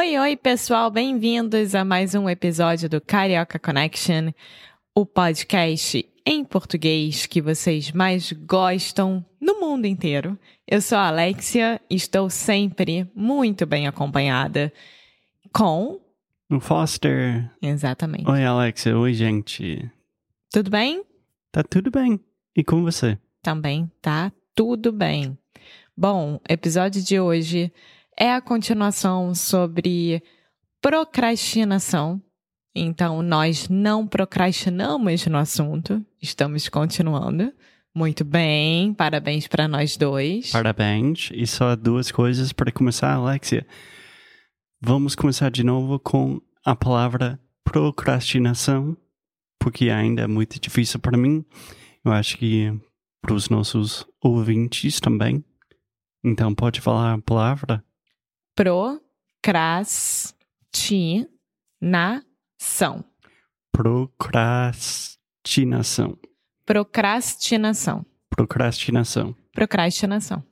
Oi, oi, pessoal, bem-vindos a mais um episódio do Carioca Connection, o podcast em português que vocês mais gostam no mundo inteiro. Eu sou a Alexia e estou sempre muito bem acompanhada com. O Foster. Exatamente. Oi, Alexia. Oi, gente. Tudo bem? Tá tudo bem. E com você? Também tá tudo bem. Bom, episódio de hoje é a continuação sobre procrastinação. Então, nós não procrastinamos no assunto, estamos continuando. Muito bem, parabéns para nós dois. Parabéns. E só duas coisas para começar, Alexia. Vamos começar de novo com a palavra procrastinação, porque ainda é muito difícil para mim. Eu acho que para os nossos ouvintes também. Então, pode falar a palavra? Procrastinação. Procrastinação. Procrastinação. Procrastinação. Procrastinação.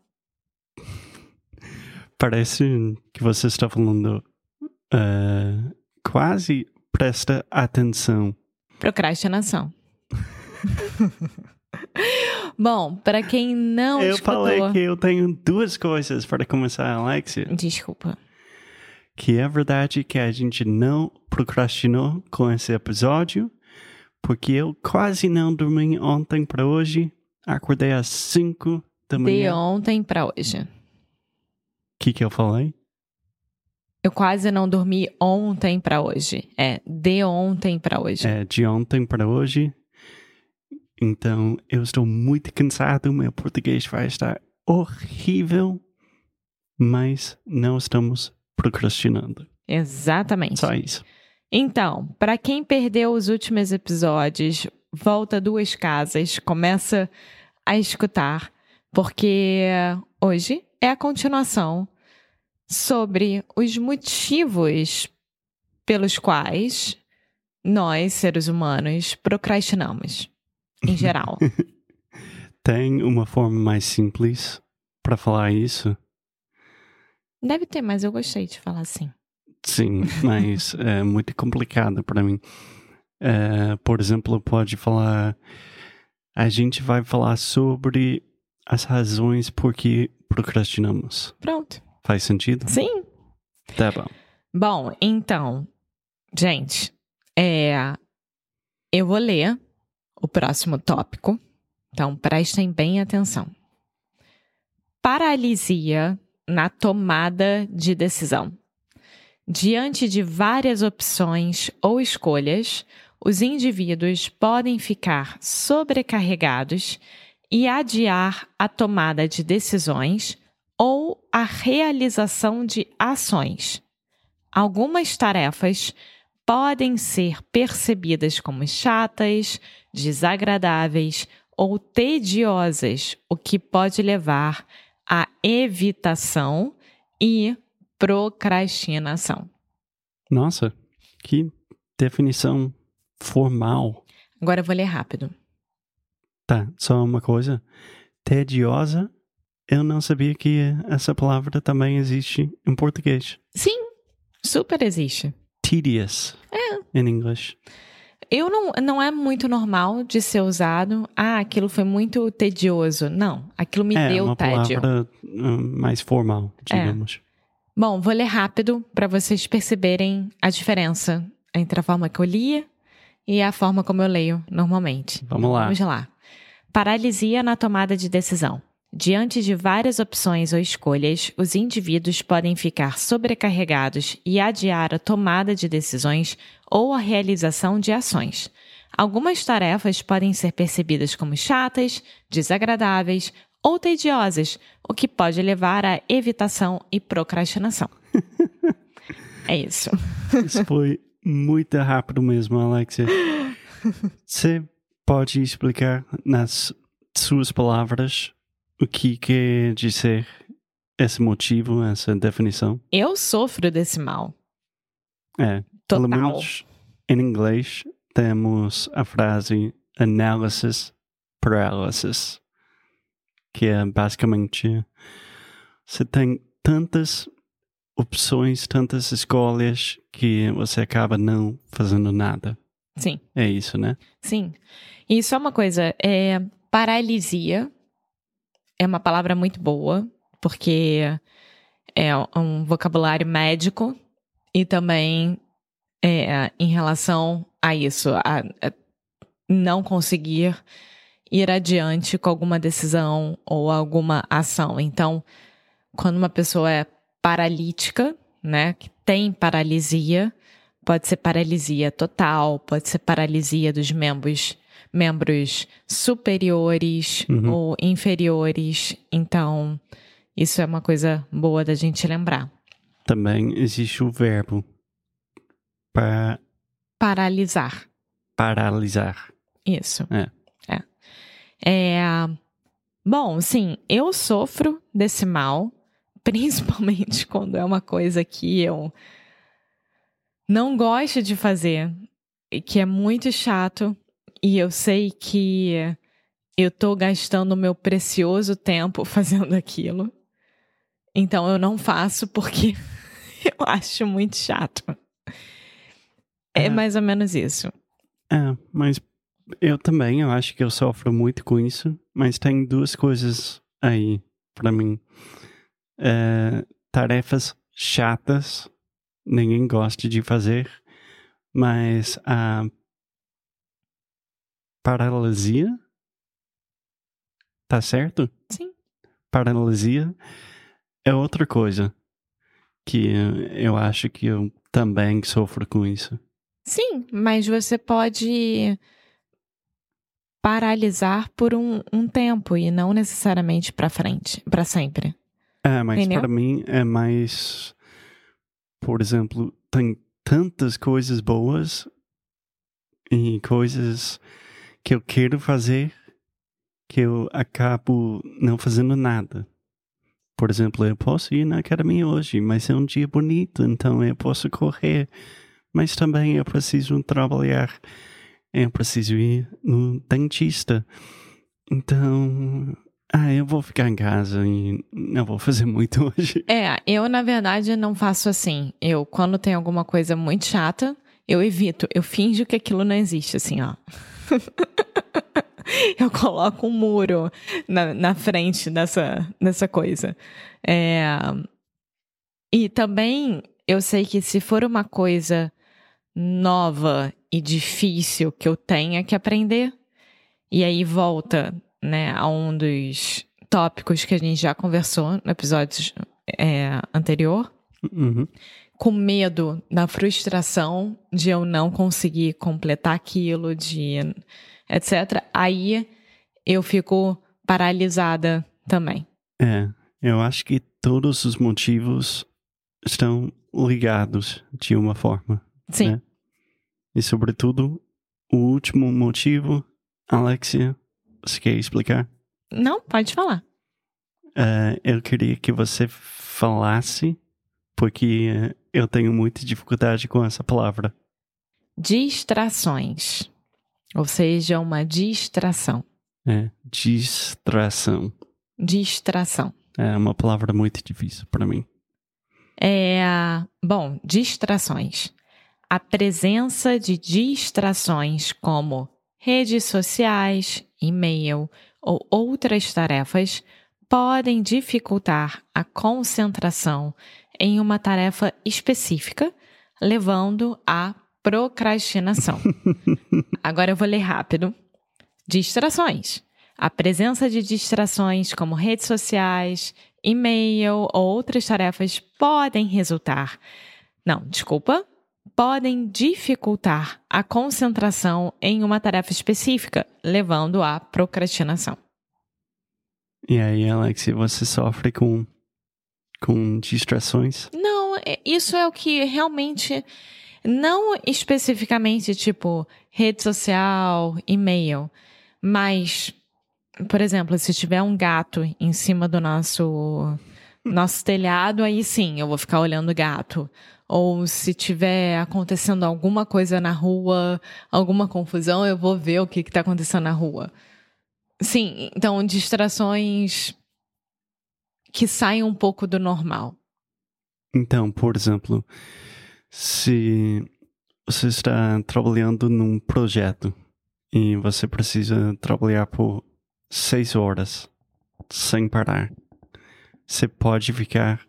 Parece que você está falando uh, quase presta atenção. Procrastinação. Bom, para quem não eu escutou... falei que eu tenho duas coisas para começar, Alexia. Desculpa. Que é verdade que a gente não procrastinou com esse episódio, porque eu quase não dormi ontem para hoje. Acordei às 5 da manhã. De ontem para hoje. O que, que eu falei? Eu quase não dormi ontem para hoje. É, de ontem para hoje. É, de ontem para hoje. Então, eu estou muito cansado. Meu português vai estar horrível. Mas não estamos procrastinando. Exatamente. Só isso. Então, para quem perdeu os últimos episódios, volta duas casas, começa a escutar, porque hoje é a continuação sobre os motivos pelos quais nós, seres humanos, procrastinamos, em geral. Tem uma forma mais simples para falar isso? Deve ter, mas eu gostei de falar assim. Sim, mas é muito complicado para mim. É, por exemplo, pode falar. A gente vai falar sobre as razões por que procrastinamos. Pronto. Faz sentido? Sim. Tá bom. Bom, então, gente, é, eu vou ler o próximo tópico. Então, prestem bem atenção. Paralisia na tomada de decisão. Diante de várias opções ou escolhas, os indivíduos podem ficar sobrecarregados e adiar a tomada de decisões ou a realização de ações. Algumas tarefas podem ser percebidas como chatas, desagradáveis ou tediosas, o que pode levar à evitação e procrastinação. Nossa, que definição formal. Agora eu vou ler rápido. Tá, só uma coisa. Tediosa, eu não sabia que essa palavra também existe em português. Sim, super existe. Tedious. É. In English. Eu não, não é muito normal de ser usado. Ah, aquilo foi muito tedioso. Não, aquilo me é deu uma tédio. palavra hum, mais formal, digamos. Bom, vou ler rápido para vocês perceberem a diferença entre a forma que eu lia e a forma como eu leio normalmente. Vamos lá. Vamos lá. paralisia na tomada de decisão. Diante de várias opções ou escolhas, os indivíduos podem ficar sobrecarregados e adiar a tomada de decisões ou a realização de ações. Algumas tarefas podem ser percebidas como chatas, desagradáveis ou tediosas, o que pode levar à evitação e procrastinação. é isso. Isso foi muito rápido mesmo, Alexia. Você pode explicar nas suas palavras o que quer dizer esse motivo, essa definição? Eu sofro desse mal. É. Total. Pelo menos em inglês temos a frase analysis paralysis, que é basicamente você tem tantas opções, tantas escolhas que você acaba não fazendo nada. Sim. É isso, né? Sim. E só uma coisa, é, paralisia é uma palavra muito boa, porque é um vocabulário médico e também é, em relação a isso, a, a não conseguir ir adiante com alguma decisão ou alguma ação. Então, quando uma pessoa é paralítica, né, que tem paralisia, pode ser paralisia total, pode ser paralisia dos membros membros superiores Uhum. ou inferiores. Então, isso é uma coisa boa da gente lembrar. Também existe o verbo para Paralisar. paralisar. Isso. É. É. É, Bom, sim, eu sofro desse mal, principalmente quando é uma coisa que eu não gosto de fazer, e que é muito chato, e eu sei que eu tô gastando o meu precioso tempo fazendo aquilo. Então eu não faço porque eu acho muito chato. É É. mais ou menos isso. É, mas eu também, eu acho que eu sofro muito com isso, mas tem duas coisas aí pra mim. É, tarefas chatas, ninguém gosta de fazer, mas a paralisia, tá certo? Sim. Paralisia é outra coisa que eu acho que eu também sofro com isso. Sim, mas você pode paralisar por um, um tempo e não necessariamente para frente, para sempre. É, mas para mim é mais. Por exemplo, tem tantas coisas boas e coisas que eu quero fazer que eu acabo não fazendo nada. Por exemplo, eu posso ir na academia hoje, mas é um dia bonito, então eu posso correr. Mas também eu preciso trabalhar. Eu preciso ir no dentista. Então, ah, eu vou ficar em casa e não vou fazer muito hoje. É, eu na verdade não faço assim. Eu, quando tem alguma coisa muito chata, eu evito. Eu finjo que aquilo não existe, assim, ó. eu coloco um muro na, na frente dessa, dessa coisa. É, E também eu sei que se for uma coisa nova e difícil que eu tenha que aprender, e aí volta, né, a um dos tópicos que a gente já conversou no episódio é, anterior, Uhum. Com medo da frustração de eu não conseguir completar aquilo, de etc. Aí eu fico paralisada também. É, eu acho que todos os motivos estão ligados de uma forma. Sim. né? E, sobretudo, o último motivo, Alexia, você quer explicar? Não, pode falar. Eh, eu queria que você falasse, porque eu tenho muita dificuldade com essa palavra. Distrações. Ou seja, uma distração. É, distração. Distração. É uma palavra muito difícil para mim. É, bom, distrações. A presença de distrações como redes sociais, e-mail ou outras tarefas podem dificultar a concentração em uma tarefa específica, levando à procrastinação. Agora eu vou ler rápido. Distrações. A presença de distrações como redes sociais, e-mail ou outras tarefas podem resultar. Não, desculpa, podem dificultar a concentração em uma tarefa específica, levando à procrastinação. E aí, Alexia, você sofre com, com distrações? Não, é, isso é o que realmente. Não especificamente tipo rede social, e-mail, mas, por exemplo, se tiver um gato em cima do nosso nosso telhado, aí sim, eu vou ficar olhando o gato. Ou se tiver acontecendo alguma coisa na rua, alguma confusão, eu vou ver o que está acontecendo na rua. Sim, então distrações que saem um pouco do normal. Então, por exemplo, se você está trabalhando num projeto e você precisa trabalhar por seis horas sem parar, você pode ficar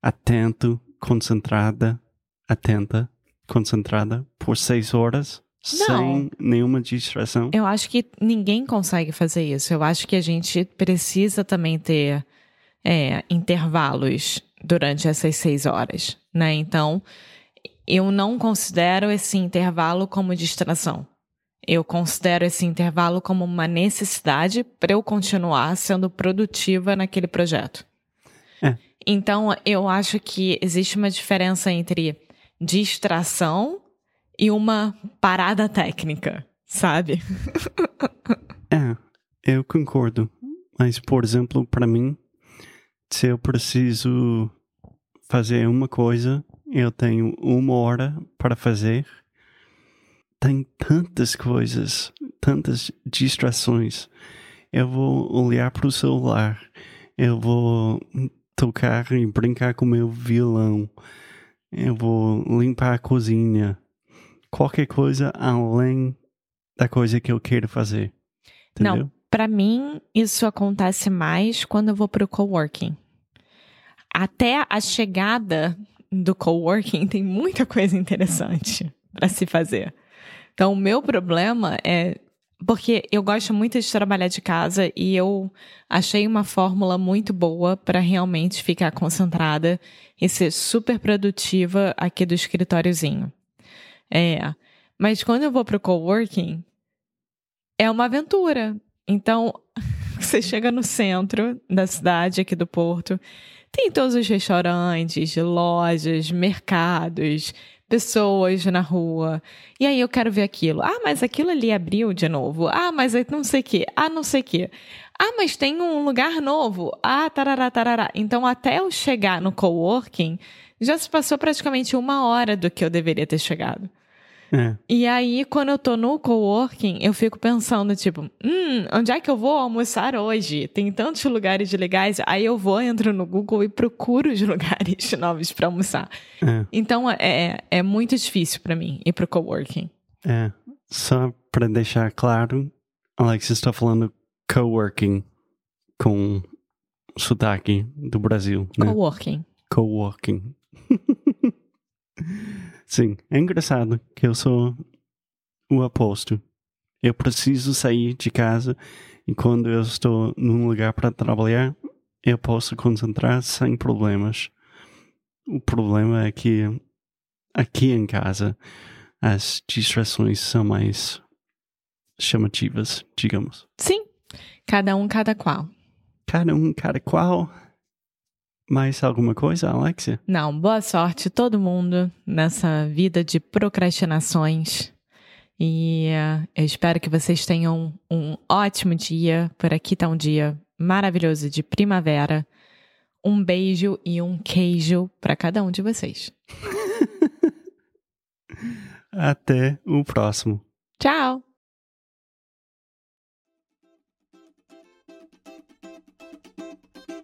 atento, concentrada, atenta, concentrada por seis horas Não. sem nenhuma distração. Eu acho que ninguém consegue fazer isso. Eu acho que a gente precisa também ter é, intervalos durante essas seis horas, né? Então, eu não considero esse intervalo como distração. Eu considero esse intervalo como uma necessidade para eu continuar sendo produtiva naquele projeto. É. Então, eu acho que existe uma diferença entre distração e uma parada técnica, sabe? É, eu concordo. Mas, por exemplo, para mim, se eu preciso fazer uma coisa, eu tenho uma hora para fazer. Tem tantas coisas, tantas distrações. Eu vou olhar para o celular, eu vou tocar e brincar com o meu violão, eu vou limpar a cozinha. Qualquer coisa além da coisa que eu quero fazer. Entendeu? Não, para mim isso acontece mais quando eu vou pro coworking. Até a chegada do coworking tem muita coisa interessante para se fazer. Então, o meu problema é porque eu gosto muito de trabalhar de casa e eu achei uma fórmula muito boa para realmente ficar concentrada e ser super produtiva aqui do escritóriozinho. É, mas quando eu vou pro coworking, é uma aventura. Então, você chega no centro da cidade aqui do Porto, tem todos os restaurantes, lojas, mercados, pessoas na rua. E aí eu quero ver aquilo. Ah, mas aquilo ali abriu de novo. Ah, mas aí não sei o quê. Ah, não sei o quê. Ah, mas tem um lugar novo. Ah, tarará, tarará. Então, até eu chegar no coworking, já se passou praticamente uma hora do que eu deveria ter chegado. É. E aí, quando eu tô no coworking, eu fico pensando, tipo, hum, onde é que eu vou almoçar hoje? Tem tantos lugares legais. Aí eu vou, entro no Google e procuro os lugares novos para almoçar. É. Então, é, é muito difícil para mim ir pro coworking. É, só para deixar claro, Alex está falando coworking com sotaque do Brasil, né? Coworking. Coworking. Sim, é engraçado que eu sou o oposto. Eu preciso sair de casa e quando eu estou num lugar para trabalhar, eu posso concentrar sem problemas. O problema é que aqui em casa as distrações são mais chamativas, digamos. Sim, cada um, cada qual. Cada um, cada qual. Mais alguma coisa, Alexia? Não, boa sorte todo mundo nessa vida de procrastinações. E eh, eu espero que vocês tenham um ótimo dia. Por aqui tá um dia maravilhoso de primavera. Um beijo e um queijo para cada um de vocês. Até o próximo. Tchau!